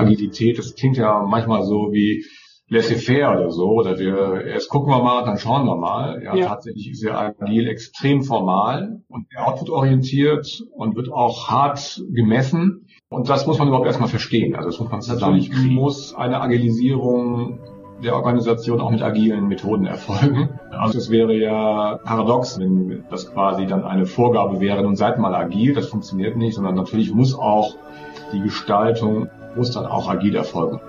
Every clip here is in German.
Agilität, das klingt ja manchmal so wie laissez-faire oder so, oder wir, erst gucken wir mal, dann schauen wir mal. Ja, ja. tatsächlich ist ja agil extrem formal und output-orientiert und wird auch hart gemessen. Und das muss man überhaupt erstmal verstehen. Also das muss man natürlich muss eine Agilisierung der Organisation auch mit agilen Methoden erfolgen. Also es wäre ja paradox, wenn das quasi dann eine Vorgabe wäre, nun seid mal agil, das funktioniert nicht, sondern natürlich muss auch die Gestaltung, muss dann auch agil erfolgen.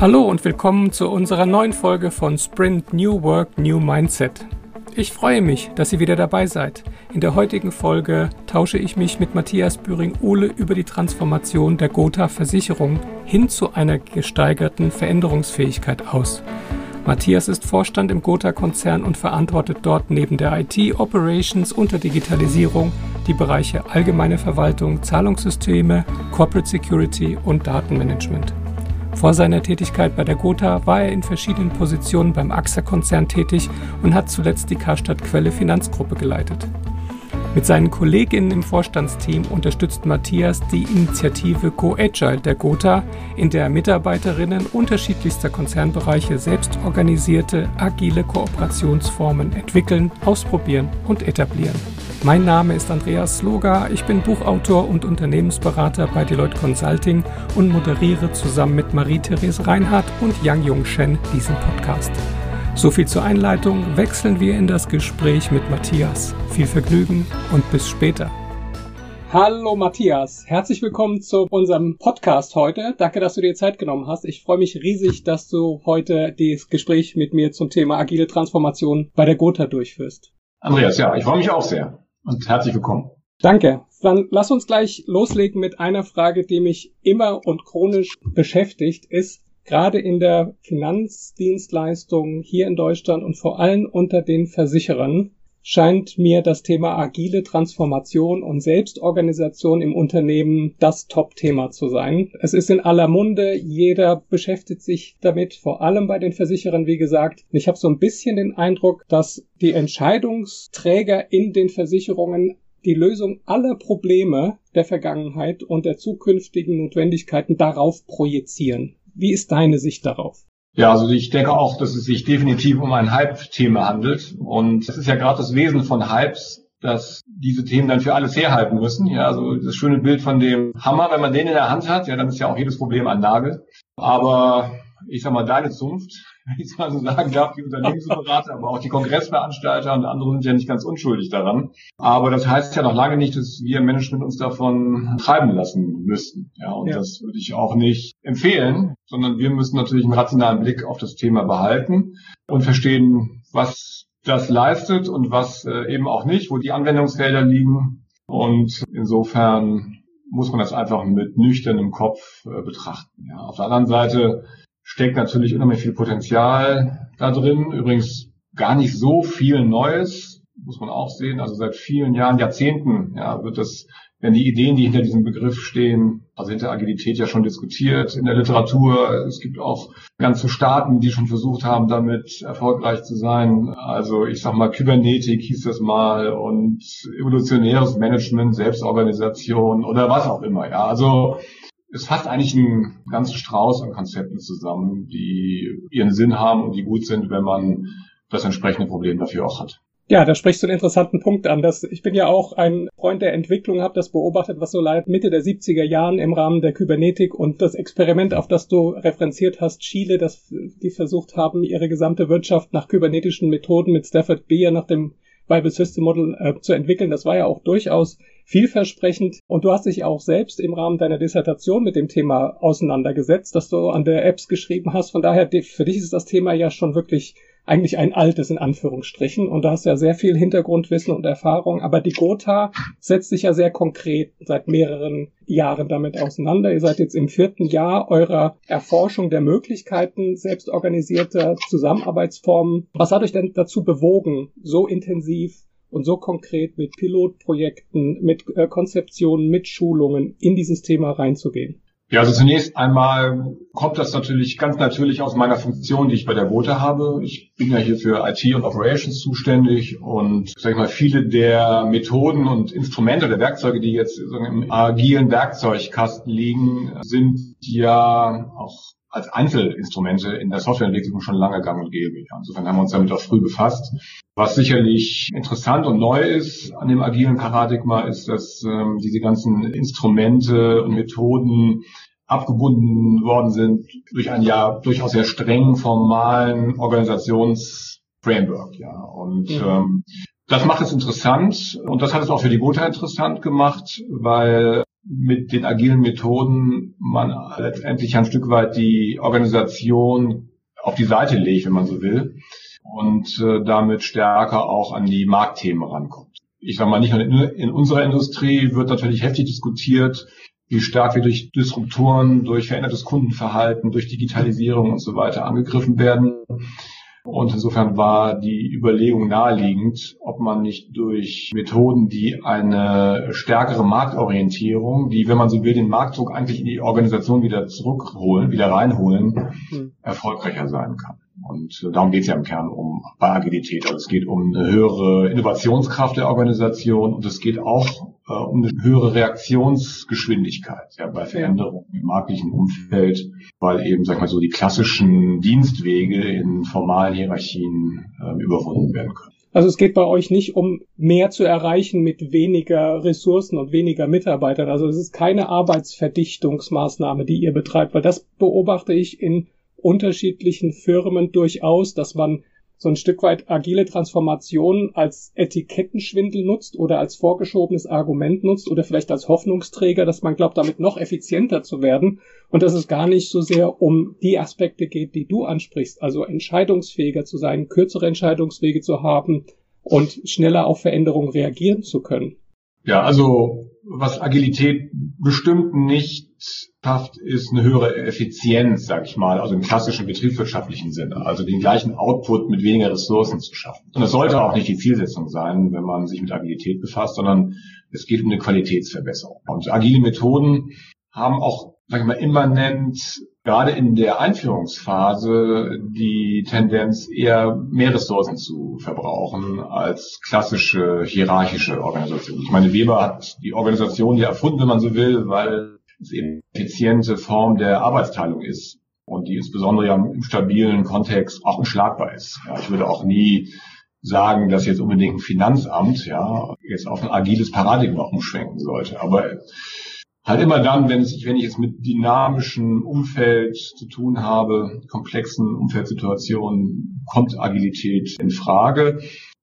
Hallo und willkommen zu unserer neuen Folge von Sprint New Work, New Mindset. Ich freue mich, dass ihr wieder dabei seid. In der heutigen Folge tausche ich mich mit Matthias Büring-Ohle über die Transformation der Gotha Versicherung hin zu einer gesteigerten Veränderungsfähigkeit aus. Matthias ist Vorstand im Gotha-Konzern und verantwortet dort neben der IT Operations und der Digitalisierung die Bereiche allgemeine Verwaltung, Zahlungssysteme, Corporate Security und Datenmanagement. Vor seiner Tätigkeit bei der Gotha war er in verschiedenen Positionen beim AXA-Konzern tätig und hat zuletzt die Karstadt Quelle Finanzgruppe geleitet. Mit seinen Kolleginnen im Vorstandsteam unterstützt Matthias die Initiative Go Agile der Gotha, in der Mitarbeiterinnen unterschiedlichster Konzernbereiche selbstorganisierte, agile Kooperationsformen entwickeln, ausprobieren und etablieren. Mein Name ist Andreas Sloga, ich bin Buchautor und Unternehmensberater bei Deloitte Consulting und moderiere zusammen mit Marie-Therese Reinhardt und Yang Yong Shen diesen Podcast. So viel zur Einleitung, wechseln wir in das Gespräch mit Matthias. Viel Vergnügen und bis später. Hallo Matthias, herzlich willkommen zu unserem Podcast heute. Danke, dass du dir Zeit genommen hast. Ich freue mich riesig, dass du heute das Gespräch mit mir zum Thema agile Transformation bei der Gotha durchführst. Andreas, ja, ich freue mich auch sehr und herzlich willkommen. Danke. Dann lass uns gleich loslegen mit einer Frage, die mich immer und chronisch beschäftigt, ist gerade in der Finanzdienstleistung hier in Deutschland und vor allem unter den Versicherern scheint mir das Thema agile Transformation und Selbstorganisation im Unternehmen das Top-Thema zu sein. Es ist in aller Munde, jeder beschäftigt sich damit, vor allem bei den Versicherern, wie gesagt. Ich habe so ein bisschen den Eindruck, dass die Entscheidungsträger in den Versicherungen die Lösung aller Probleme der Vergangenheit und der zukünftigen Notwendigkeiten darauf projizieren. Wie ist deine Sicht darauf? Ja, also ich denke auch, dass es sich definitiv um ein Hype-Thema handelt. Und es ist ja gerade das Wesen von Hypes, dass diese Themen dann für alles herhalten müssen. Ja, also das schöne Bild von dem Hammer, wenn man den in der Hand hat, ja, dann ist ja auch jedes Problem ein Nagel. Aber ich sag mal, deine Zunft, wenn ich es mal so sagen darf, die Unternehmensberater, aber auch die Kongressveranstalter und andere sind ja nicht ganz unschuldig daran. Aber das heißt ja noch lange nicht, dass wir Management uns davon treiben lassen müssten. Ja, und ja. das würde ich auch nicht empfehlen, sondern wir müssen natürlich einen rationalen Blick auf das Thema behalten und verstehen, was das leistet und was äh, eben auch nicht, wo die Anwendungsfelder liegen. Und insofern muss man das einfach mit nüchternem Kopf äh, betrachten. Ja. Auf der anderen Seite steckt natürlich unheimlich viel Potenzial da drin. Übrigens gar nicht so viel Neues, muss man auch sehen. Also seit vielen Jahren, Jahrzehnten, ja, wird das, wenn die Ideen, die hinter diesem Begriff stehen, also hinter Agilität ja schon diskutiert in der Literatur. Es gibt auch ganze Staaten, die schon versucht haben, damit erfolgreich zu sein. Also ich sag mal, Kybernetik hieß das mal und evolutionäres Management, Selbstorganisation oder was auch immer. Ja, also es fasst eigentlich einen ganzen Strauß an Konzepten zusammen, die ihren Sinn haben und die gut sind, wenn man das entsprechende Problem dafür auch hat. Ja, da sprichst du einen interessanten Punkt an. Das, ich bin ja auch ein Freund der Entwicklung, habe das beobachtet, was so leid Mitte der 70er Jahren im Rahmen der Kybernetik und das Experiment, auf das du referenziert hast, Chile, das die versucht haben, ihre gesamte Wirtschaft nach kybernetischen Methoden mit Stafford Beer nach dem Bible System Model äh, zu entwickeln. Das war ja auch durchaus vielversprechend. Und du hast dich auch selbst im Rahmen deiner Dissertation mit dem Thema auseinandergesetzt, dass du an der Apps geschrieben hast. Von daher, für dich ist das Thema ja schon wirklich eigentlich ein altes in Anführungsstrichen und da hast ja sehr viel Hintergrundwissen und Erfahrung, aber die Gotha setzt sich ja sehr konkret seit mehreren Jahren damit auseinander. Ihr seid jetzt im vierten Jahr eurer Erforschung der Möglichkeiten selbstorganisierter Zusammenarbeitsformen. Was hat euch denn dazu bewogen, so intensiv und so konkret mit Pilotprojekten, mit äh, Konzeptionen, mit Schulungen in dieses Thema reinzugehen? Ja, also zunächst einmal kommt das natürlich ganz natürlich aus meiner Funktion, die ich bei der Gotha habe. Ich bin ja hier für IT und Operations zuständig und sag ich mal, viele der Methoden und Instrumente oder Werkzeuge, die jetzt im agilen Werkzeugkasten liegen, sind ja auch als Einzelinstrumente in der Softwareentwicklung schon lange gang und gäbe. Insofern haben wir uns damit auch früh befasst. Was sicherlich interessant und neu ist an dem agilen Paradigma, ist, dass ähm, diese ganzen Instrumente und Methoden abgebunden worden sind durch ein ja durchaus sehr streng formalen Organisationsframework. Ja. Und mhm. ähm, das macht es interessant und das hat es auch für die Gotha interessant gemacht, weil mit den agilen Methoden man letztendlich ein Stück weit die Organisation auf die Seite legt, wenn man so will, und äh, damit stärker auch an die Marktthemen rankommt. Ich sage mal, nicht nur in, in unserer Industrie wird natürlich heftig diskutiert, wie stark wir durch Disruptoren, durch verändertes Kundenverhalten, durch Digitalisierung und so weiter angegriffen werden. Und insofern war die Überlegung naheliegend, ob man nicht durch Methoden, die eine stärkere Marktorientierung, die, wenn man so will, den Marktdruck eigentlich in die Organisation wieder zurückholen, wieder reinholen, mhm. erfolgreicher sein kann. Und darum geht es ja im Kern um bei Agilität. Also es geht um eine höhere Innovationskraft der Organisation und es geht auch äh, um eine höhere Reaktionsgeschwindigkeit ja, bei Veränderungen im marktlichen Umfeld, weil eben, sag ich mal so, die klassischen Dienstwege in formalen Hierarchien äh, überwunden werden können. Also es geht bei euch nicht um mehr zu erreichen mit weniger Ressourcen und weniger Mitarbeitern. Also es ist keine Arbeitsverdichtungsmaßnahme, die ihr betreibt, weil das beobachte ich in unterschiedlichen Firmen durchaus, dass man so ein Stück weit agile Transformation als Etikettenschwindel nutzt oder als vorgeschobenes Argument nutzt oder vielleicht als Hoffnungsträger, dass man glaubt, damit noch effizienter zu werden und dass es gar nicht so sehr um die Aspekte geht, die du ansprichst, also entscheidungsfähiger zu sein, kürzere Entscheidungswege zu haben und schneller auf Veränderungen reagieren zu können. Ja, also was Agilität bestimmt nicht schafft, ist eine höhere Effizienz, sage ich mal, also im klassischen betriebswirtschaftlichen Sinne, also den gleichen Output mit weniger Ressourcen zu schaffen. Und das sollte auch nicht die Zielsetzung sein, wenn man sich mit Agilität befasst, sondern es geht um eine Qualitätsverbesserung. Und agile Methoden haben auch, sag ich mal, immanent gerade in der Einführungsphase die Tendenz, eher mehr Ressourcen zu verbrauchen als klassische hierarchische Organisationen. Ich meine, Weber hat die Organisation ja erfunden, wenn man so will, weil es eben eine effiziente Form der Arbeitsteilung ist und die insbesondere ja im stabilen Kontext auch unschlagbar ist. Ja, ich würde auch nie sagen, dass jetzt unbedingt ein Finanzamt ja jetzt auf ein agiles Paradigma umschwenken sollte. Aber halt immer dann, wenn, es, wenn ich es mit dynamischem Umfeld zu tun habe, komplexen Umfeldsituationen, kommt Agilität in Frage.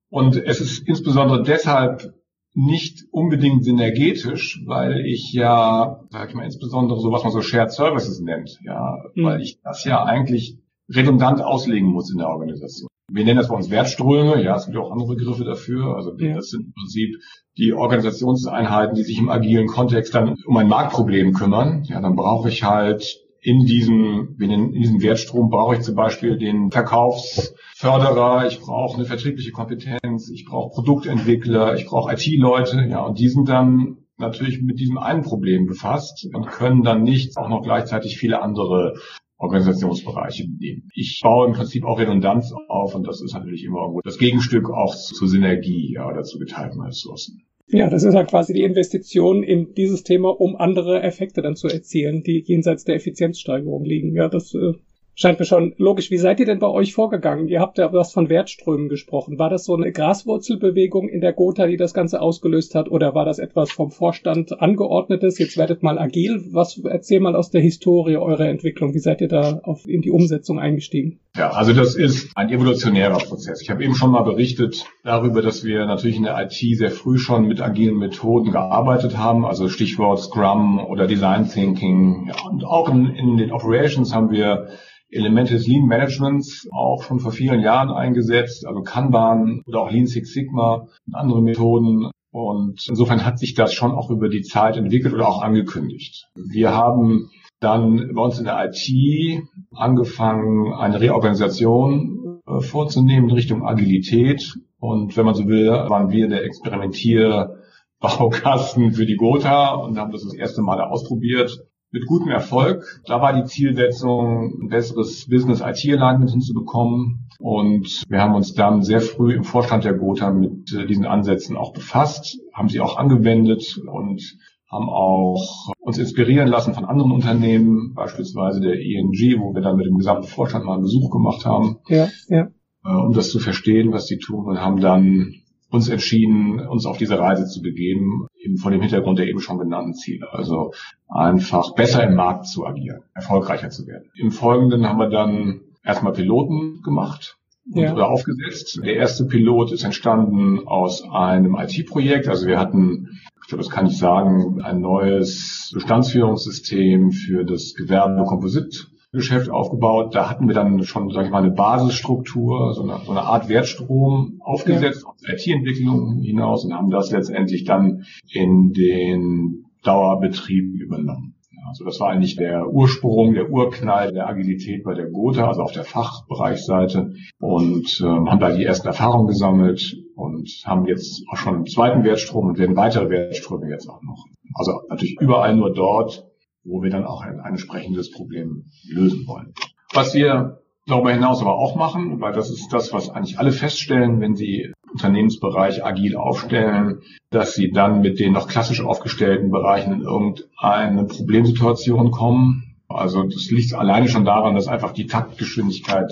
Und es ist insbesondere deshalb nicht unbedingt synergetisch, weil ich ja, sag ich mal, insbesondere so was man so Shared Services nennt, ja, mhm. weil ich das ja eigentlich redundant auslegen muss in der Organisation. Wir nennen das bei uns Wertströme, ja, es gibt auch andere Begriffe dafür. Also das sind im Prinzip die Organisationseinheiten, die sich im agilen Kontext dann um ein Marktproblem kümmern. Ja, dann brauche ich halt in diesem, in diesem Wertstrom brauche ich zum Beispiel den Verkaufsförderer, ich brauche eine vertriebliche Kompetenz, ich brauche Produktentwickler, ich brauche IT-Leute, ja, und die sind dann natürlich mit diesem einen Problem befasst und können dann nicht auch noch gleichzeitig viele andere Organisationsbereiche bedienen. Ich baue im Prinzip auch Redundanz auf und das ist natürlich immer irgendwo das Gegenstück auch zur Synergie ja, oder zu geteilten Ressourcen. Ja, das ist halt quasi die Investition in dieses Thema, um andere Effekte dann zu erzielen, die jenseits der Effizienzsteigerung liegen. Ja, das äh, Scheint mir schon logisch. Wie seid ihr denn bei euch vorgegangen? Ihr habt ja was von Wertströmen gesprochen. War das so eine Graswurzelbewegung in der Gotha, die das Ganze ausgelöst hat? Oder war das etwas vom Vorstand angeordnetes? Jetzt werdet mal agil. Was, erzähl mal aus der Historie eurer Entwicklung. Wie seid ihr da auf, in die Umsetzung eingestiegen? Ja, also das ist ein evolutionärer Prozess. Ich habe eben schon mal berichtet darüber, dass wir natürlich in der IT sehr früh schon mit agilen Methoden gearbeitet haben. Also Stichwort Scrum oder Design Thinking. Ja, und auch in, in den Operations haben wir Elemente des Lean Managements auch schon vor vielen Jahren eingesetzt, also Kanban oder auch Lean Six Sigma und andere Methoden. Und insofern hat sich das schon auch über die Zeit entwickelt oder auch angekündigt. Wir haben dann bei uns in der IT angefangen, eine Reorganisation äh, vorzunehmen in Richtung Agilität. Und wenn man so will, waren wir der Experimentierbaukasten für die Gotha und haben das das erste Mal ausprobiert mit gutem Erfolg. Da war die Zielsetzung, ein besseres Business-IT-Alignment hinzubekommen. Und wir haben uns dann sehr früh im Vorstand der Gotha mit äh, diesen Ansätzen auch befasst, haben sie auch angewendet und haben auch uns inspirieren lassen von anderen Unternehmen, beispielsweise der ING, wo wir dann mit dem gesamten Vorstand mal einen Besuch gemacht haben, ja, ja. Äh, um das zu verstehen, was sie tun und haben dann uns entschieden, uns auf diese Reise zu begeben, eben von dem Hintergrund der eben schon genannten Ziele. Also einfach besser im Markt zu agieren, erfolgreicher zu werden. Im Folgenden haben wir dann erstmal Piloten gemacht ja. oder aufgesetzt. Der erste Pilot ist entstanden aus einem IT-Projekt. Also wir hatten, ich glaube, das kann ich sagen, ein neues Bestandsführungssystem für das Gewerbe Komposit Geschäft aufgebaut. Da hatten wir dann schon, sage ich mal, eine Basisstruktur, so eine, so eine Art Wertstrom aufgesetzt ja. aus IT-Entwicklung hinaus und haben das letztendlich dann in den Dauerbetrieb übernommen. Also das war eigentlich der Ursprung, der Urknall der Agilität bei der Gotha, also auf der Fachbereichsseite und ähm, haben da die ersten Erfahrungen gesammelt und haben jetzt auch schon einen zweiten Wertstrom und werden weitere Wertströme jetzt auch noch. Also natürlich überall nur dort, wo wir dann auch ein, ein entsprechendes Problem lösen wollen. Was wir darüber hinaus aber auch machen, weil das ist das, was eigentlich alle feststellen, wenn sie Unternehmensbereich agil aufstellen, dass sie dann mit den noch klassisch aufgestellten Bereichen in irgendeine Problemsituation kommen. Also das liegt alleine schon daran, dass einfach die Taktgeschwindigkeit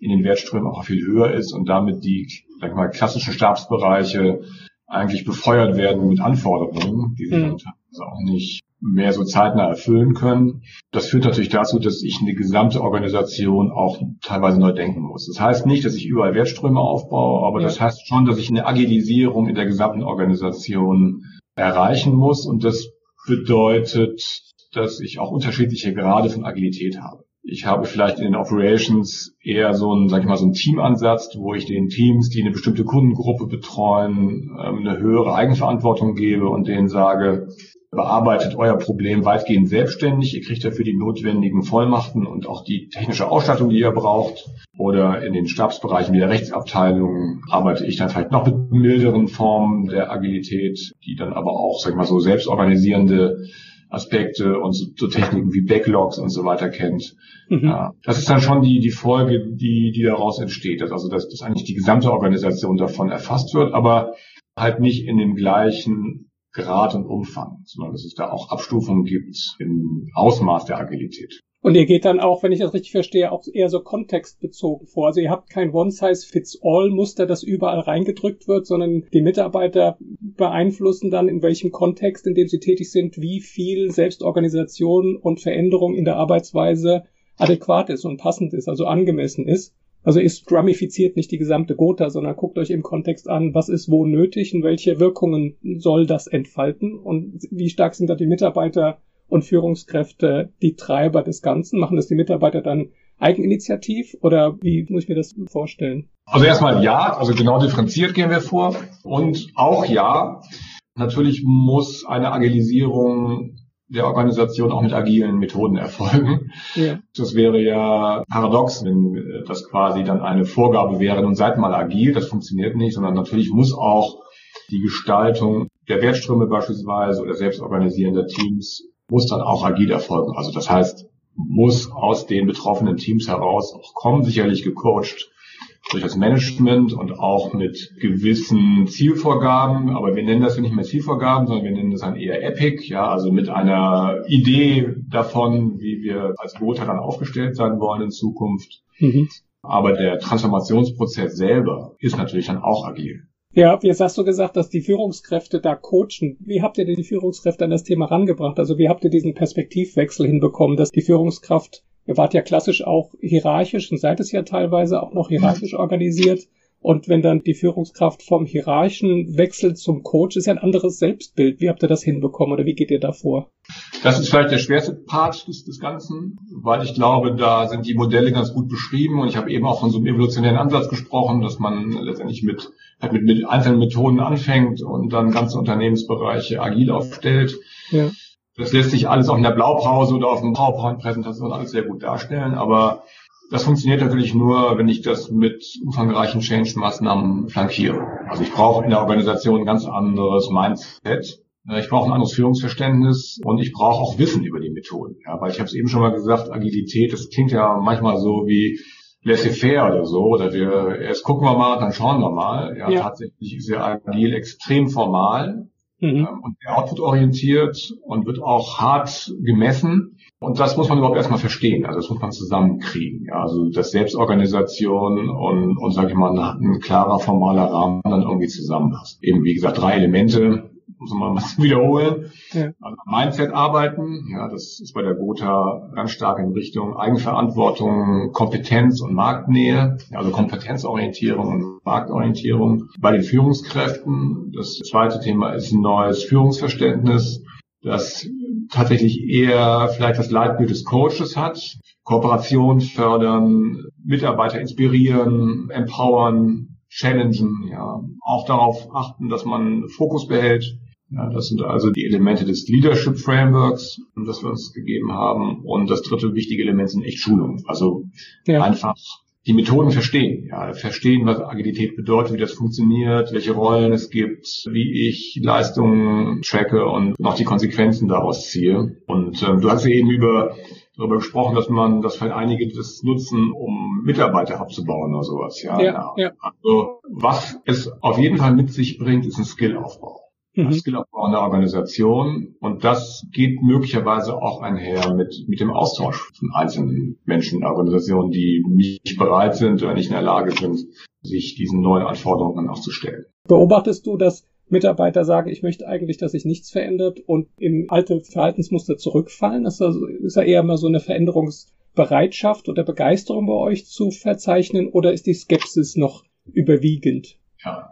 in den Wertströmen auch viel höher ist und damit die sag mal, klassischen Stabsbereiche eigentlich befeuert werden mit Anforderungen, die sie mhm. also auch nicht mehr so zeitnah erfüllen können. Das führt natürlich dazu, dass ich eine gesamte Organisation auch teilweise neu denken muss. Das heißt nicht, dass ich überall Wertströme aufbaue, aber ja. das heißt schon, dass ich eine Agilisierung in der gesamten Organisation erreichen muss. Und das bedeutet, dass ich auch unterschiedliche Grade von Agilität habe. Ich habe vielleicht in den Operations eher so einen, sag ich mal, so einen Teamansatz, wo ich den Teams, die eine bestimmte Kundengruppe betreuen, ähm, eine höhere Eigenverantwortung gebe und denen sage, bearbeitet euer Problem weitgehend selbstständig. Ihr kriegt dafür die notwendigen Vollmachten und auch die technische Ausstattung, die ihr braucht. Oder in den Stabsbereichen wie der Rechtsabteilung arbeite ich dann vielleicht noch mit milderen Formen der Agilität, die dann aber auch, sag ich mal, so selbstorganisierende Aspekte und so, so Techniken wie Backlogs und so weiter kennt. Mhm. Ja, das ist dann schon die, die Folge, die, die daraus entsteht. Also, dass, dass eigentlich die gesamte Organisation davon erfasst wird, aber halt nicht in dem gleichen Grad und Umfang, sondern dass es da auch Abstufungen gibt im Ausmaß der Agilität. Und ihr geht dann auch, wenn ich das richtig verstehe, auch eher so kontextbezogen vor. Also ihr habt kein One-Size-Fits-All-Muster, das überall reingedrückt wird, sondern die Mitarbeiter beeinflussen dann, in welchem Kontext, in dem sie tätig sind, wie viel Selbstorganisation und Veränderung in der Arbeitsweise adäquat ist und passend ist, also angemessen ist. Also ihr strumifiziert nicht die gesamte Gotha, sondern guckt euch im Kontext an, was ist wo nötig und welche Wirkungen soll das entfalten und wie stark sind da die Mitarbeiter und Führungskräfte die Treiber des Ganzen? Machen das die Mitarbeiter dann eigeninitiativ oder wie muss ich mir das vorstellen? Also erstmal ja, also genau differenziert gehen wir vor und auch ja, natürlich muss eine Agilisierung der Organisation auch mit agilen Methoden erfolgen. Ja. Das wäre ja paradox, wenn das quasi dann eine Vorgabe wäre, nun seid mal agil, das funktioniert nicht, sondern natürlich muss auch die Gestaltung der Wertströme beispielsweise oder selbstorganisierender Teams muss dann auch agil erfolgen. Also das heißt, muss aus den betroffenen Teams heraus auch kommen, sicherlich gecoacht durch das Management und auch mit gewissen Zielvorgaben, aber wir nennen das nicht mehr Zielvorgaben, sondern wir nennen das dann eher Epic, ja, also mit einer Idee davon, wie wir als Gotha dann aufgestellt sein wollen in Zukunft. Mhm. Aber der Transformationsprozess selber ist natürlich dann auch agil. Ja, jetzt hast du gesagt, dass die Führungskräfte da coachen. Wie habt ihr denn die Führungskräfte an das Thema rangebracht? Also wie habt ihr diesen Perspektivwechsel hinbekommen, dass die Führungskraft Ihr wart ja klassisch auch hierarchisch und seid es ja teilweise auch noch hierarchisch organisiert. Und wenn dann die Führungskraft vom Hierarchen wechselt zum Coach, ist ja ein anderes Selbstbild. Wie habt ihr das hinbekommen oder wie geht ihr da vor? Das ist vielleicht der schwerste Part des, des Ganzen, weil ich glaube, da sind die Modelle ganz gut beschrieben und ich habe eben auch von so einem evolutionären Ansatz gesprochen, dass man letztendlich mit, halt mit, mit einzelnen Methoden anfängt und dann ganze Unternehmensbereiche agil aufstellt. Ja. Das lässt sich alles auch in der Blaupause oder auf dem PowerPoint-Präsentation alles sehr gut darstellen, aber das funktioniert natürlich nur, wenn ich das mit umfangreichen Change-Maßnahmen flankiere. Also ich brauche in der Organisation ein ganz anderes Mindset, ich brauche ein anderes Führungsverständnis und ich brauche auch Wissen über die Methoden. Ja, weil ich habe es eben schon mal gesagt, Agilität, das klingt ja manchmal so wie laissez-faire oder so, oder wir erst gucken wir mal, dann schauen wir mal. Ja, ja. tatsächlich ist ja agil extrem formal mhm. und output-orientiert und wird auch hart gemessen. Und das muss man überhaupt erstmal verstehen. Also das muss man zusammenkriegen. Also dass Selbstorganisation und, und sage ich mal, ein klarer formaler Rahmen dann irgendwie zusammenpasst. Eben wie gesagt, drei Elemente, muss man mal wiederholen. Ja. Also Mindset arbeiten, ja, das ist bei der Gotha ganz stark in Richtung Eigenverantwortung, Kompetenz und Marktnähe, also Kompetenzorientierung und Marktorientierung. Bei den Führungskräften, das zweite Thema ist ein neues Führungsverständnis, das tatsächlich eher vielleicht das Leitbild des Coaches hat. Kooperation fördern, Mitarbeiter inspirieren, empowern, challengen, ja, auch darauf achten, dass man Fokus behält, ja, das sind also die Elemente des Leadership Frameworks, das wir uns gegeben haben. Und das dritte wichtige Element sind echt Schulungen. Also ja. einfach die Methoden verstehen. Ja, verstehen, was Agilität bedeutet, wie das funktioniert, welche Rollen es gibt, wie ich Leistungen tracke und noch die Konsequenzen daraus ziehe. Und ähm, du hast ja eben über darüber gesprochen, dass man, dass vielleicht einige das nutzen, um Mitarbeiter abzubauen oder sowas. Ja, ja, ja. Also was es auf jeden Fall mit sich bringt, ist ein Skillaufbau mhm. Einer Organisation. Und das geht möglicherweise auch einher mit, mit dem Austausch von einzelnen Menschen, Organisationen, die nicht bereit sind oder nicht in der Lage sind, sich diesen neuen Anforderungen auch zu stellen. Beobachtest du, dass Mitarbeiter sagen, ich möchte eigentlich, dass sich nichts verändert und in alte Verhaltensmuster zurückfallen? Ist das, ist da eher mal so eine Veränderungsbereitschaft oder Begeisterung bei euch zu verzeichnen oder ist die Skepsis noch überwiegend? Ja,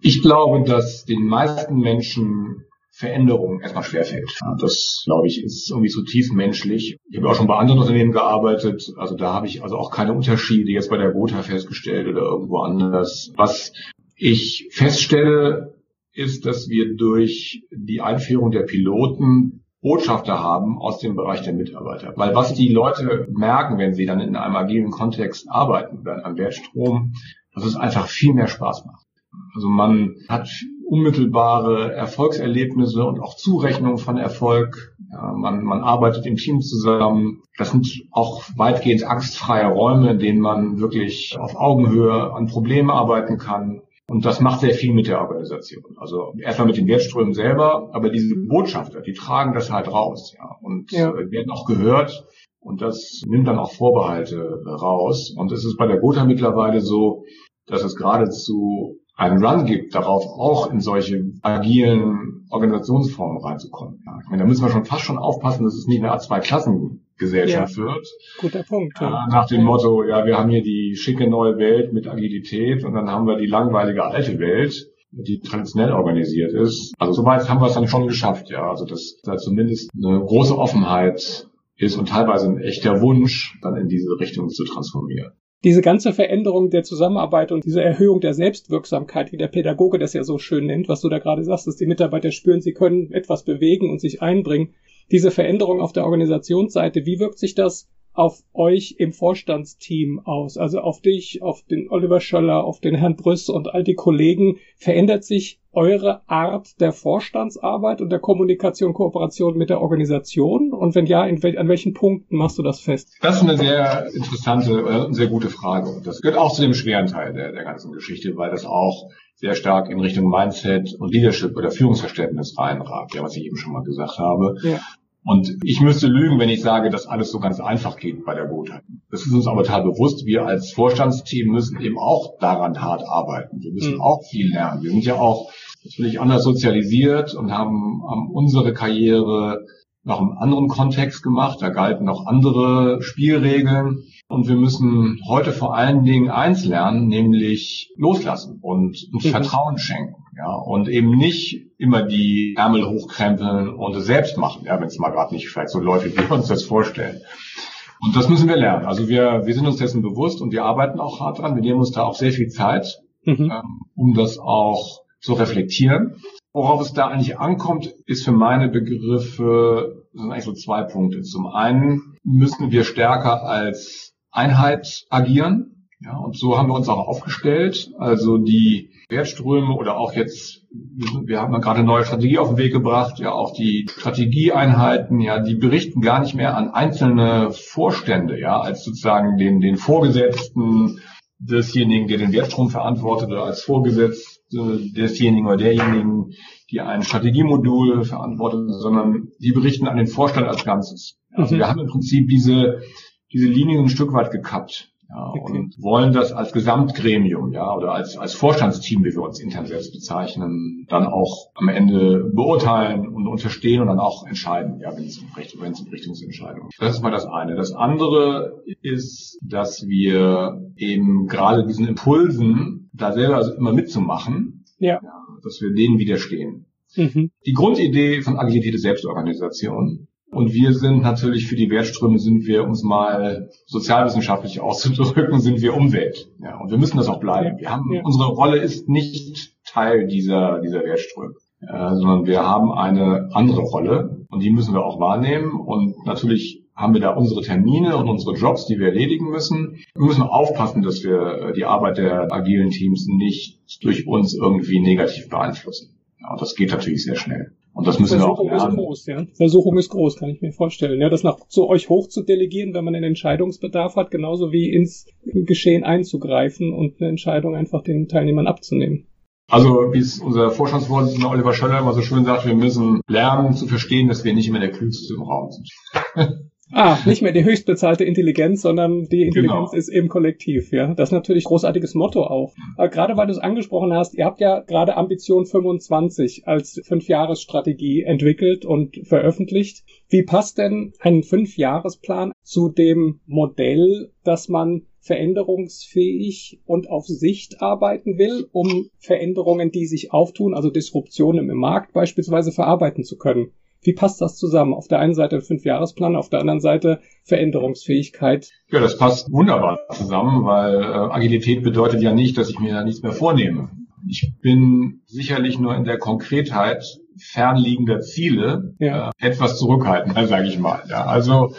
ich glaube, dass den meisten Menschen Veränderung erstmal schwerfällt. Das, glaube ich, ist irgendwie zutiefst menschlich. Ich habe auch schon bei anderen Unternehmen gearbeitet. Also da habe ich also auch keine Unterschiede jetzt bei der Gotha festgestellt oder irgendwo anders. Was ich feststelle, ist, dass wir durch die Einführung der Piloten Botschafter haben aus dem Bereich der Mitarbeiter. Weil was die Leute merken, wenn sie dann in einem agilen Kontext arbeiten, am Wertstrom, dass es einfach viel mehr Spaß macht. Also man hat unmittelbare Erfolgserlebnisse und auch Zurechnung von Erfolg. Ja, man, man arbeitet im Team zusammen. Das sind auch weitgehend angstfreie Räume, in denen man wirklich auf Augenhöhe an Problemen arbeiten kann. Und das macht sehr viel mit der Organisation. Also erstmal mit den Wertströmen selber, aber diese Botschafter, die tragen das halt raus, ja, und ja. Werden auch gehört. Und das nimmt dann auch Vorbehalte raus. Und es ist bei der Gotha mittlerweile so, dass es geradezu einen Run gibt, darauf auch in solche agilen Organisationsformen reinzukommen. Ja, ich meine, da müssen wir schon fast schon aufpassen, dass es nicht eine Art Zwei-Klassen-Gesellschaft ja. wird. Guter Punkt. Ja. Nach dem Motto, ja, wir haben hier die schicke neue Welt mit Agilität und dann haben wir die langweilige alte Welt die traditionell organisiert ist. Also soweit haben wir es dann schon geschafft, ja. Also dass da zumindest eine große Offenheit ist und teilweise ein echter Wunsch, dann in diese Richtung zu transformieren diese ganze Veränderung der Zusammenarbeit und diese Erhöhung der Selbstwirksamkeit, wie der Pädagoge das ja so schön nennt, was du da gerade sagst, dass die Mitarbeiter spüren, sie können etwas bewegen und sich einbringen. Diese Veränderung auf der Organisationsseite, wie wirkt sich das auf euch im Vorstandsteam aus? Also auf dich, auf den Oliver Schöller, auf den Herrn Brüss und all die Kollegen. Verändert sich eure Art der Vorstandsarbeit und der Kommunikation, Kooperation mit der Organisation? Und wenn ja, wel an welchen Punkten machst du das fest? Das ist eine sehr interessante und sehr gute Frage. Und das gehört auch zu dem schweren Teil der, der ganzen Geschichte, weil das auch sehr stark in Richtung Mindset und Leadership oder Führungsverständnis reinragt, ja, was ich eben schon mal gesagt habe. Ja. Und ich müsste lügen, wenn ich sage, dass alles so ganz einfach geht bei der Gotha. Das ist uns aber total bewusst. Wir als Vorstandsteam müssen eben auch daran hart arbeiten. Wir müssen mhm. auch viel lernen. Wir sind ja auch natürlich anders sozialisiert und haben, haben unsere Karriere noch im anderen Kontext gemacht. Da galten noch andere Spielregeln. Und wir müssen heute vor allen Dingen eins lernen, nämlich loslassen und uns mhm. Vertrauen schenken. Ja, und eben nicht immer die Ärmel hochkrempeln und es selbst machen, ja, wenn es mal gerade nicht vielleicht so läuft, wie wir uns das vorstellen. Und das müssen wir lernen. Also wir, wir sind uns dessen bewusst und wir arbeiten auch hart dran. Wir nehmen uns da auch sehr viel Zeit, mhm. ähm, um das auch zu reflektieren. Worauf es da eigentlich ankommt, ist für meine Begriffe, sind eigentlich so zwei Punkte. Zum einen müssen wir stärker als Einheit agieren. Ja, und so haben wir uns auch aufgestellt. Also die Wertströme oder auch jetzt, wir haben ja gerade eine neue Strategie auf den Weg gebracht, ja auch die Strategieeinheiten, ja, die berichten gar nicht mehr an einzelne Vorstände, ja, als sozusagen den, den Vorgesetzten desjenigen, der den Wertstrom verantwortet oder als Vorgesetzte desjenigen oder derjenigen, die ein Strategiemodul verantwortet, sondern die berichten an den Vorstand als Ganzes. Also mhm. wir haben im Prinzip diese, diese Linien ein Stück weit gekappt. Ja, okay. und wollen das als Gesamtgremium, ja, oder als, als Vorstandsteam, wie wir uns intern selbst bezeichnen, dann auch am Ende beurteilen und unterstehen und dann auch entscheiden, ja, wenn es um, Richt wenn es um Richtungsentscheidungen Das ist mal das eine. Das andere ist, dass wir eben gerade diesen Impulsen, da selber also immer mitzumachen, ja. ja dass wir denen widerstehen. Mhm. Die Grundidee von Agilität ist Selbstorganisation. Und wir sind natürlich für die Wertströme sind wir, um es mal sozialwissenschaftlich auszudrücken, sind wir Umwelt. Ja, und wir müssen das auch bleiben. Wir haben, ja. unsere Rolle ist nicht Teil dieser, dieser Wertströme, äh, sondern wir haben eine andere Rolle und die müssen wir auch wahrnehmen. Und natürlich haben wir da unsere Termine und unsere Jobs, die wir erledigen müssen. Wir müssen aufpassen, dass wir die Arbeit der agilen Teams nicht durch uns irgendwie negativ beeinflussen. Ja, und das geht natürlich sehr schnell. Und das müssen Versuchung wir auch lernen. Ist groß, ja. Versuchung ist groß, kann ich mir vorstellen. Ja, das nach zu euch hoch zu delegieren, wenn man einen Entscheidungsbedarf hat, genauso wie ins Geschehen einzugreifen und eine Entscheidung einfach den Teilnehmern abzunehmen. Also, wie es unser Vorstandsvorsitzender Oliver Schöller immer so schön sagt, wir müssen lernen zu verstehen, dass wir nicht immer der Klügste im Raum sind. Ah, nicht mehr die höchstbezahlte Intelligenz, sondern die Intelligenz genau. ist eben kollektiv, ja. Das ist natürlich ein großartiges Motto auch. Aber gerade weil du es angesprochen hast, ihr habt ja gerade Ambition 25 als Fünfjahresstrategie entwickelt und veröffentlicht. Wie passt denn ein Fünfjahresplan zu dem Modell, dass man veränderungsfähig und auf Sicht arbeiten will, um Veränderungen, die sich auftun, also Disruptionen im Markt beispielsweise verarbeiten zu können? Wie passt das zusammen? Auf der einen Seite ein Fünfjahresplan, auf der anderen Seite Veränderungsfähigkeit. Ja, das passt wunderbar zusammen, weil äh, Agilität bedeutet ja nicht, dass ich mir nichts mehr vornehme. Ich bin sicherlich nur in der Konkretheit fernliegender Ziele ja. äh, etwas zurückhaltend, sage ich mal. Ja, also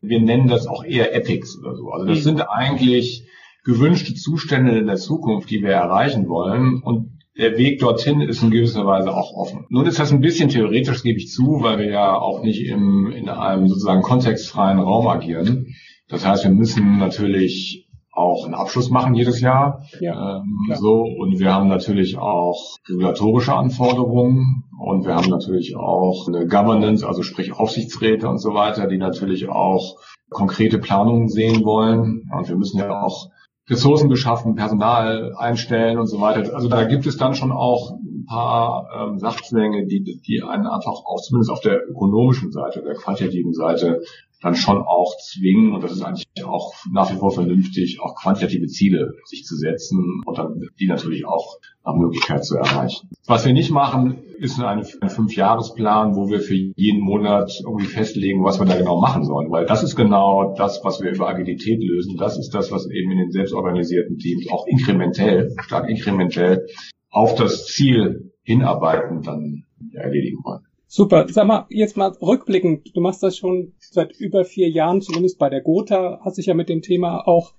wir nennen das auch eher Epics oder so. Also das mhm. sind eigentlich gewünschte Zustände in der Zukunft, die wir erreichen wollen. Und der Weg dorthin ist in gewisser Weise auch offen. Nun ist das ein bisschen theoretisch, gebe ich zu, weil wir ja auch nicht im, in einem sozusagen kontextfreien Raum agieren. Das heißt, wir müssen natürlich auch einen Abschluss machen jedes Jahr. Ja, ähm, so und wir haben natürlich auch regulatorische Anforderungen und wir haben natürlich auch eine Governance, also sprich Aufsichtsräte und so weiter, die natürlich auch konkrete Planungen sehen wollen. Und wir müssen ja auch Ressourcen beschaffen, Personal einstellen und so weiter. Also da gibt es dann schon auch ein paar ähm, Sachzwänge, die, die einen einfach auch zumindest auf der ökonomischen Seite, der quantitativen Seite dann schon auch zwingen, und das ist eigentlich auch nach wie vor vernünftig, auch quantitative Ziele sich zu setzen und dann die natürlich auch nach Möglichkeit zu erreichen. Was wir nicht machen, ist ein, Fünfjahresplan, wo wir für jeden Monat irgendwie festlegen, was wir da genau machen sollen, weil das ist genau das, was wir über Agilität lösen. Das ist das, was eben in den selbstorganisierten Teams auch inkrementell, stark inkrementell auf das Ziel hinarbeiten dann erledigen wollen. Super. Sag mal, jetzt mal rückblickend. Du machst das schon seit über vier Jahren, zumindest bei der Gotha, hast dich ja mit dem Thema auch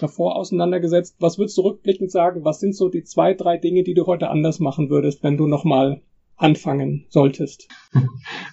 davor auseinandergesetzt. Was würdest du rückblickend sagen? Was sind so die zwei, drei Dinge, die du heute anders machen würdest, wenn du nochmal anfangen solltest?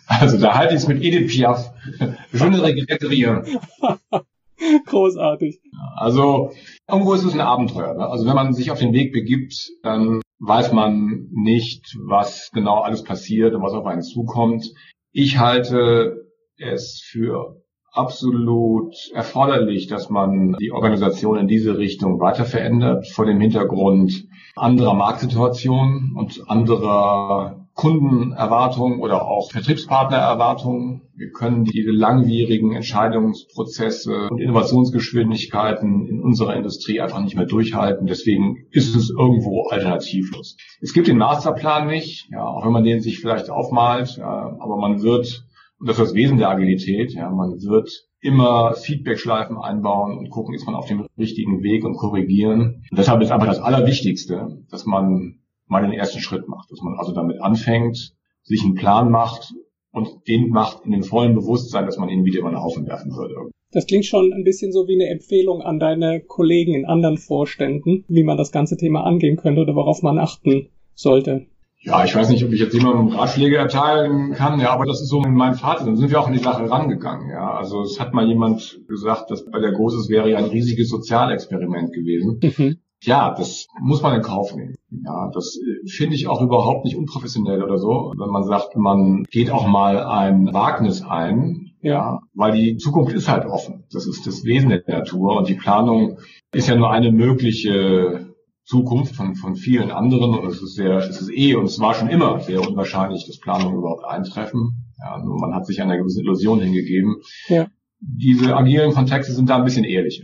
Also da halte ich es mit Edith Piaf. Schöne Regretieren. Großartig. Also irgendwo ist es ein Abenteuer. Ne? Also wenn man sich auf den Weg begibt, dann weiß man nicht, was genau alles passiert und was auf einen zukommt. Ich halte es für absolut erforderlich, dass man die Organisation in diese Richtung weiter verändert, vor dem Hintergrund anderer Marktsituationen und anderer Kundenerwartungen oder auch Vertriebspartnererwartungen. Wir können diese langwierigen Entscheidungsprozesse und Innovationsgeschwindigkeiten in unserer Industrie einfach nicht mehr durchhalten. Deswegen ist es irgendwo alternativlos. Es gibt den Masterplan nicht, ja, auch wenn man den sich vielleicht aufmalt, ja, aber man wird, und das ist das Wesen der Agilität, ja, man wird immer Feedback-Schleifen einbauen und gucken, ist man auf dem richtigen Weg und korrigieren. Und deshalb ist einfach das Allerwichtigste, dass man mal den ersten Schritt macht, dass man also damit anfängt, sich einen Plan macht und den macht in dem vollen Bewusstsein, dass man ihn wieder über den Haufen werfen würde. Das klingt schon ein bisschen so wie eine Empfehlung an deine Kollegen in anderen Vorständen, wie man das ganze Thema angehen könnte oder worauf man achten sollte. Ja, ich weiß nicht, ob ich jetzt jemandem Ratschläge erteilen kann, ja, aber das ist so mein Fazit. Dann sind wir auch in die Sache rangegangen, ja. Also es hat mal jemand gesagt, dass bei der Großes wäre ja ein riesiges Sozialexperiment gewesen. Mhm. Ja, das muss man in Kauf nehmen. Ja, das äh, finde ich auch überhaupt nicht unprofessionell oder so, wenn man sagt, man geht auch mal ein Wagnis ein, ja, weil die Zukunft ist halt offen. Das ist das Wesen der Natur und die Planung ist ja nur eine mögliche Zukunft von, von vielen anderen und es ist sehr, es ist eh und es war schon immer sehr unwahrscheinlich, dass Planungen überhaupt eintreffen. Ja, nur man hat sich einer gewissen Illusion hingegeben. Ja. Diese agilen Kontexte sind da ein bisschen ehrlicher.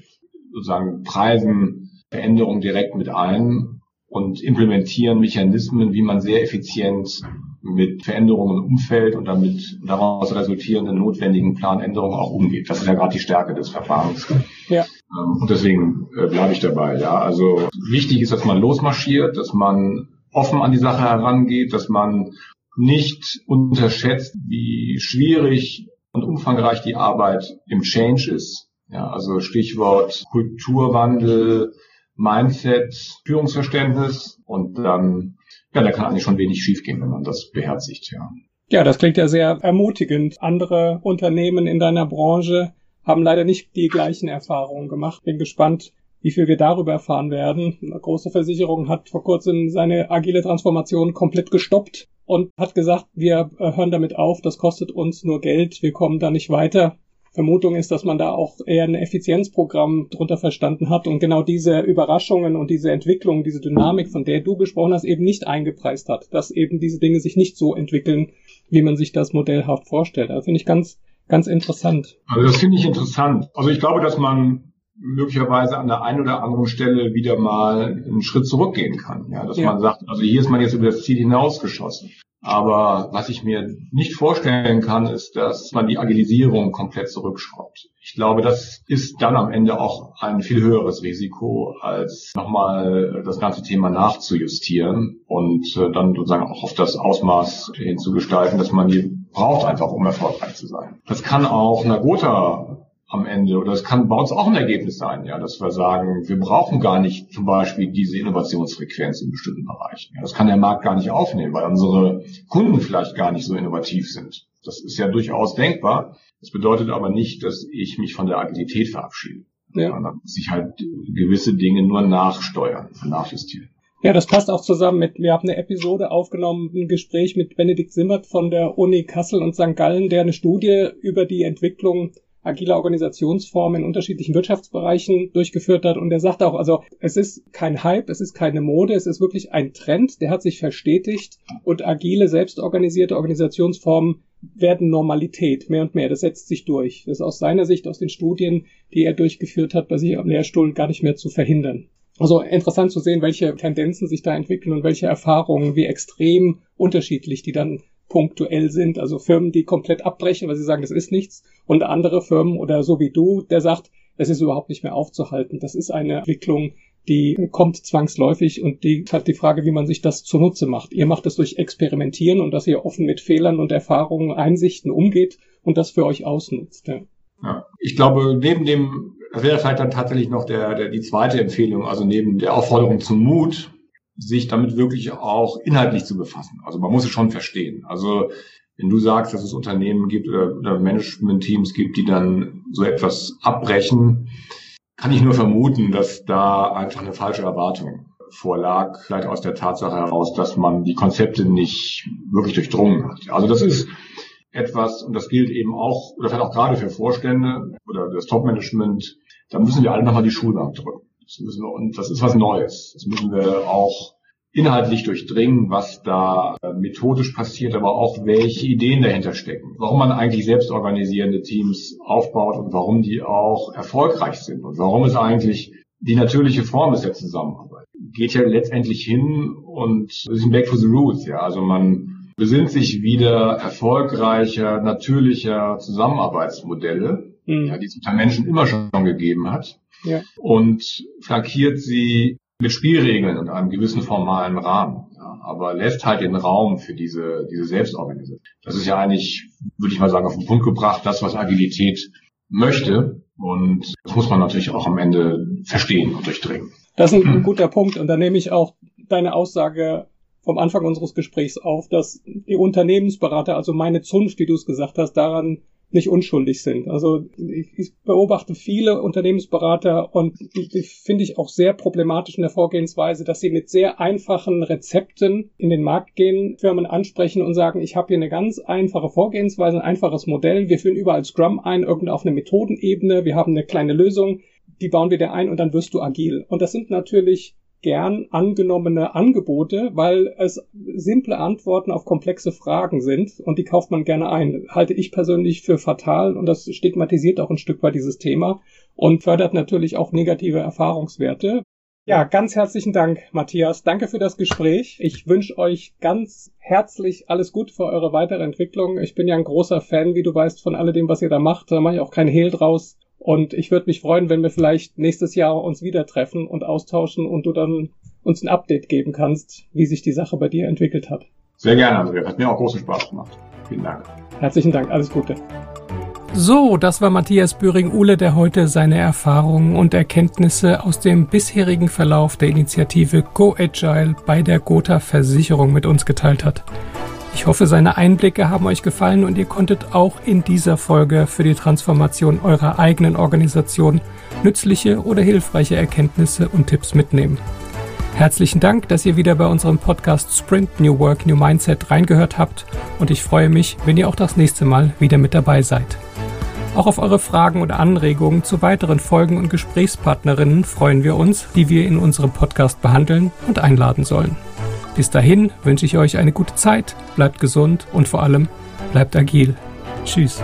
Sozusagen preisen Veränderungen direkt mit ein und implementieren Mechanismen, wie man sehr effizient mit Veränderungen im Umfeld und damit daraus resultierenden notwendigen Planänderungen auch umgeht. Das ist ja gerade die Stärke des Verfahrens. Ja. Ähm, und deswegen äh, bleibe ich dabei. Ja, also wichtig ist, dass man losmarschiert, dass man offen an die Sache herangeht, dass man nicht unterschätzt, wie schwierig und umfangreich die Arbeit im Change ist. Ja, also Stichwort Kulturwandel, Mindset, Führungsverständnis und dann ja, da kann eigentlich schon wenig schiefgehen, wenn man das beherzigt, ja. Ja, das klingt ja sehr ermutigend. Andere Unternehmen in deiner Branche haben leider nicht die gleichen Erfahrungen gemacht. Bin gespannt, wie viel wir darüber erfahren werden. Eine große Versicherung hat vor kurzem seine agile Transformation komplett gestoppt und hat gesagt, wir hören damit auf, das kostet uns nur Geld, wir kommen da nicht weiter. Vermutung ist, dass man da auch eher ein Effizienzprogramm drunter verstanden hat und genau diese Überraschungen und diese Entwicklung, diese Dynamik, von der du gesprochen hast, eben nicht eingepreist hat, dass eben diese Dinge sich nicht so entwickeln, wie man sich das modellhaft vorstellt. Also finde ich ganz, ganz interessant. Also das finde ich interessant. Also ich glaube, dass man möglicherweise an der einen oder anderen Stelle wieder mal einen Schritt zurückgehen kann. Ja, dass ja. man sagt, also hier ist man jetzt über das Ziel hinausgeschossen. Aber was ich mir nicht vorstellen kann, ist, dass man die Agilisierung komplett zurückschraubt. Ich glaube, das ist dann am Ende auch ein viel höheres Risiko, als nochmal das ganze Thema nachzujustieren und äh, dann sozusagen auch auf das Ausmaß hinzugestalten, dass man die braucht einfach, um erfolgreich zu sein. Das kann auch Nagota am Ende, oder es kann bei uns auch ein Ergebnis sein, ja, dass wir sagen, wir brauchen gar nicht zum Beispiel diese Innovationsfrequenz in bestimmten Bereichen. Ja, das kann der Markt gar nicht aufnehmen, weil unsere Kunden vielleicht gar nicht so innovativ sind. Das ist ja durchaus denkbar. Das bedeutet aber nicht, dass ich mich von der Agilität verabschiede. Ja. Dann muss ich halt gewisse Dinge nur nachsteuern, nachjustieren. Ja, das passt auch zusammen mit, wir haben eine Episode aufgenommen, ein Gespräch mit Benedikt Simmert von der Uni Kassel und St. Gallen, der eine Studie über die Entwicklung agile Organisationsformen in unterschiedlichen Wirtschaftsbereichen durchgeführt hat. Und er sagt auch, also es ist kein Hype, es ist keine Mode, es ist wirklich ein Trend, der hat sich verstetigt und agile, selbstorganisierte Organisationsformen werden Normalität, mehr und mehr. Das setzt sich durch. Das ist aus seiner Sicht, aus den Studien, die er durchgeführt hat, bei sich am Lehrstuhl gar nicht mehr zu verhindern. Also interessant zu sehen, welche Tendenzen sich da entwickeln und welche Erfahrungen, wie extrem unterschiedlich die dann punktuell sind. Also Firmen, die komplett abbrechen, weil sie sagen, das ist nichts. Und andere Firmen oder so wie du, der sagt, es ist überhaupt nicht mehr aufzuhalten. Das ist eine Entwicklung, die kommt zwangsläufig und die hat die Frage, wie man sich das zunutze macht. Ihr macht es durch Experimentieren und dass ihr offen mit Fehlern und Erfahrungen, Einsichten umgeht und das für euch ausnutzt. Ja. Ja. Ich glaube, neben dem, das wäre vielleicht dann tatsächlich noch der, der, die zweite Empfehlung, also neben der Aufforderung zum Mut, sich damit wirklich auch inhaltlich zu befassen. Also man muss es schon verstehen. Also wenn du sagst, dass es Unternehmen gibt oder, oder Management-Teams gibt, die dann so etwas abbrechen, kann ich nur vermuten, dass da einfach eine falsche Erwartung vorlag, vielleicht aus der Tatsache heraus, dass man die Konzepte nicht wirklich durchdrungen hat. Also das ist etwas, und das gilt eben auch, oder vielleicht auch gerade für Vorstände oder das Top-Management, da müssen wir alle nochmal die Schulbank drücken. Das müssen wir, und das ist was Neues. Das müssen wir auch inhaltlich durchdringen, was da äh, methodisch passiert, aber auch welche Ideen dahinter stecken. Warum man eigentlich selbst organisierende Teams aufbaut und warum die auch erfolgreich sind und warum es eigentlich die natürliche Form ist der Zusammenarbeit. Geht ja letztendlich hin und ist ein Back to the Roots, ja. Also man besinnt sich wieder erfolgreicher, natürlicher Zusammenarbeitsmodelle, mhm. ja, die es unter Menschen immer schon gegeben hat ja. und flankiert sie mit Spielregeln und einem gewissen formalen Rahmen, ja, aber lässt halt den Raum für diese, diese Selbstorganisation. Das ist ja eigentlich, würde ich mal sagen, auf den Punkt gebracht, das, was Agilität möchte. Und das muss man natürlich auch am Ende verstehen und durchdringen. Das ist ein hm. guter Punkt. Und da nehme ich auch deine Aussage vom Anfang unseres Gesprächs auf, dass die Unternehmensberater, also meine Zunft, wie du es gesagt hast, daran nicht unschuldig sind. Also ich, ich beobachte viele Unternehmensberater und die, die finde ich auch sehr problematisch in der Vorgehensweise, dass sie mit sehr einfachen Rezepten in den Markt gehen, Firmen ansprechen und sagen, ich habe hier eine ganz einfache Vorgehensweise, ein einfaches Modell, wir führen überall Scrum ein, irgendwo auf eine Methodenebene, wir haben eine kleine Lösung, die bauen wir dir ein und dann wirst du agil. Und das sind natürlich gern angenommene Angebote, weil es simple Antworten auf komplexe Fragen sind und die kauft man gerne ein. Halte ich persönlich für fatal und das stigmatisiert auch ein Stück weit dieses Thema und fördert natürlich auch negative Erfahrungswerte. Ja, ganz herzlichen Dank, Matthias. Danke für das Gespräch. Ich wünsche euch ganz herzlich alles Gute für eure weitere Entwicklung. Ich bin ja ein großer Fan, wie du weißt, von alledem, was ihr da macht. Da mache ich auch kein Hehl draus. Und ich würde mich freuen, wenn wir vielleicht nächstes Jahr uns wieder treffen und austauschen und du dann uns ein Update geben kannst, wie sich die Sache bei dir entwickelt hat. Sehr gerne, Andrea. Hat mir auch großen Spaß gemacht. Vielen Dank. Herzlichen Dank. Alles Gute. So, das war Matthias Böring-Uhle, der heute seine Erfahrungen und Erkenntnisse aus dem bisherigen Verlauf der Initiative Go Agile bei der Gotha Versicherung mit uns geteilt hat. Ich hoffe, seine Einblicke haben euch gefallen und ihr konntet auch in dieser Folge für die Transformation eurer eigenen Organisation nützliche oder hilfreiche Erkenntnisse und Tipps mitnehmen. Herzlichen Dank, dass ihr wieder bei unserem Podcast Sprint New Work New Mindset reingehört habt und ich freue mich, wenn ihr auch das nächste Mal wieder mit dabei seid. Auch auf eure Fragen oder Anregungen zu weiteren Folgen und Gesprächspartnerinnen freuen wir uns, die wir in unserem Podcast behandeln und einladen sollen. Bis dahin wünsche ich euch eine gute Zeit, bleibt gesund und vor allem bleibt agil. Tschüss.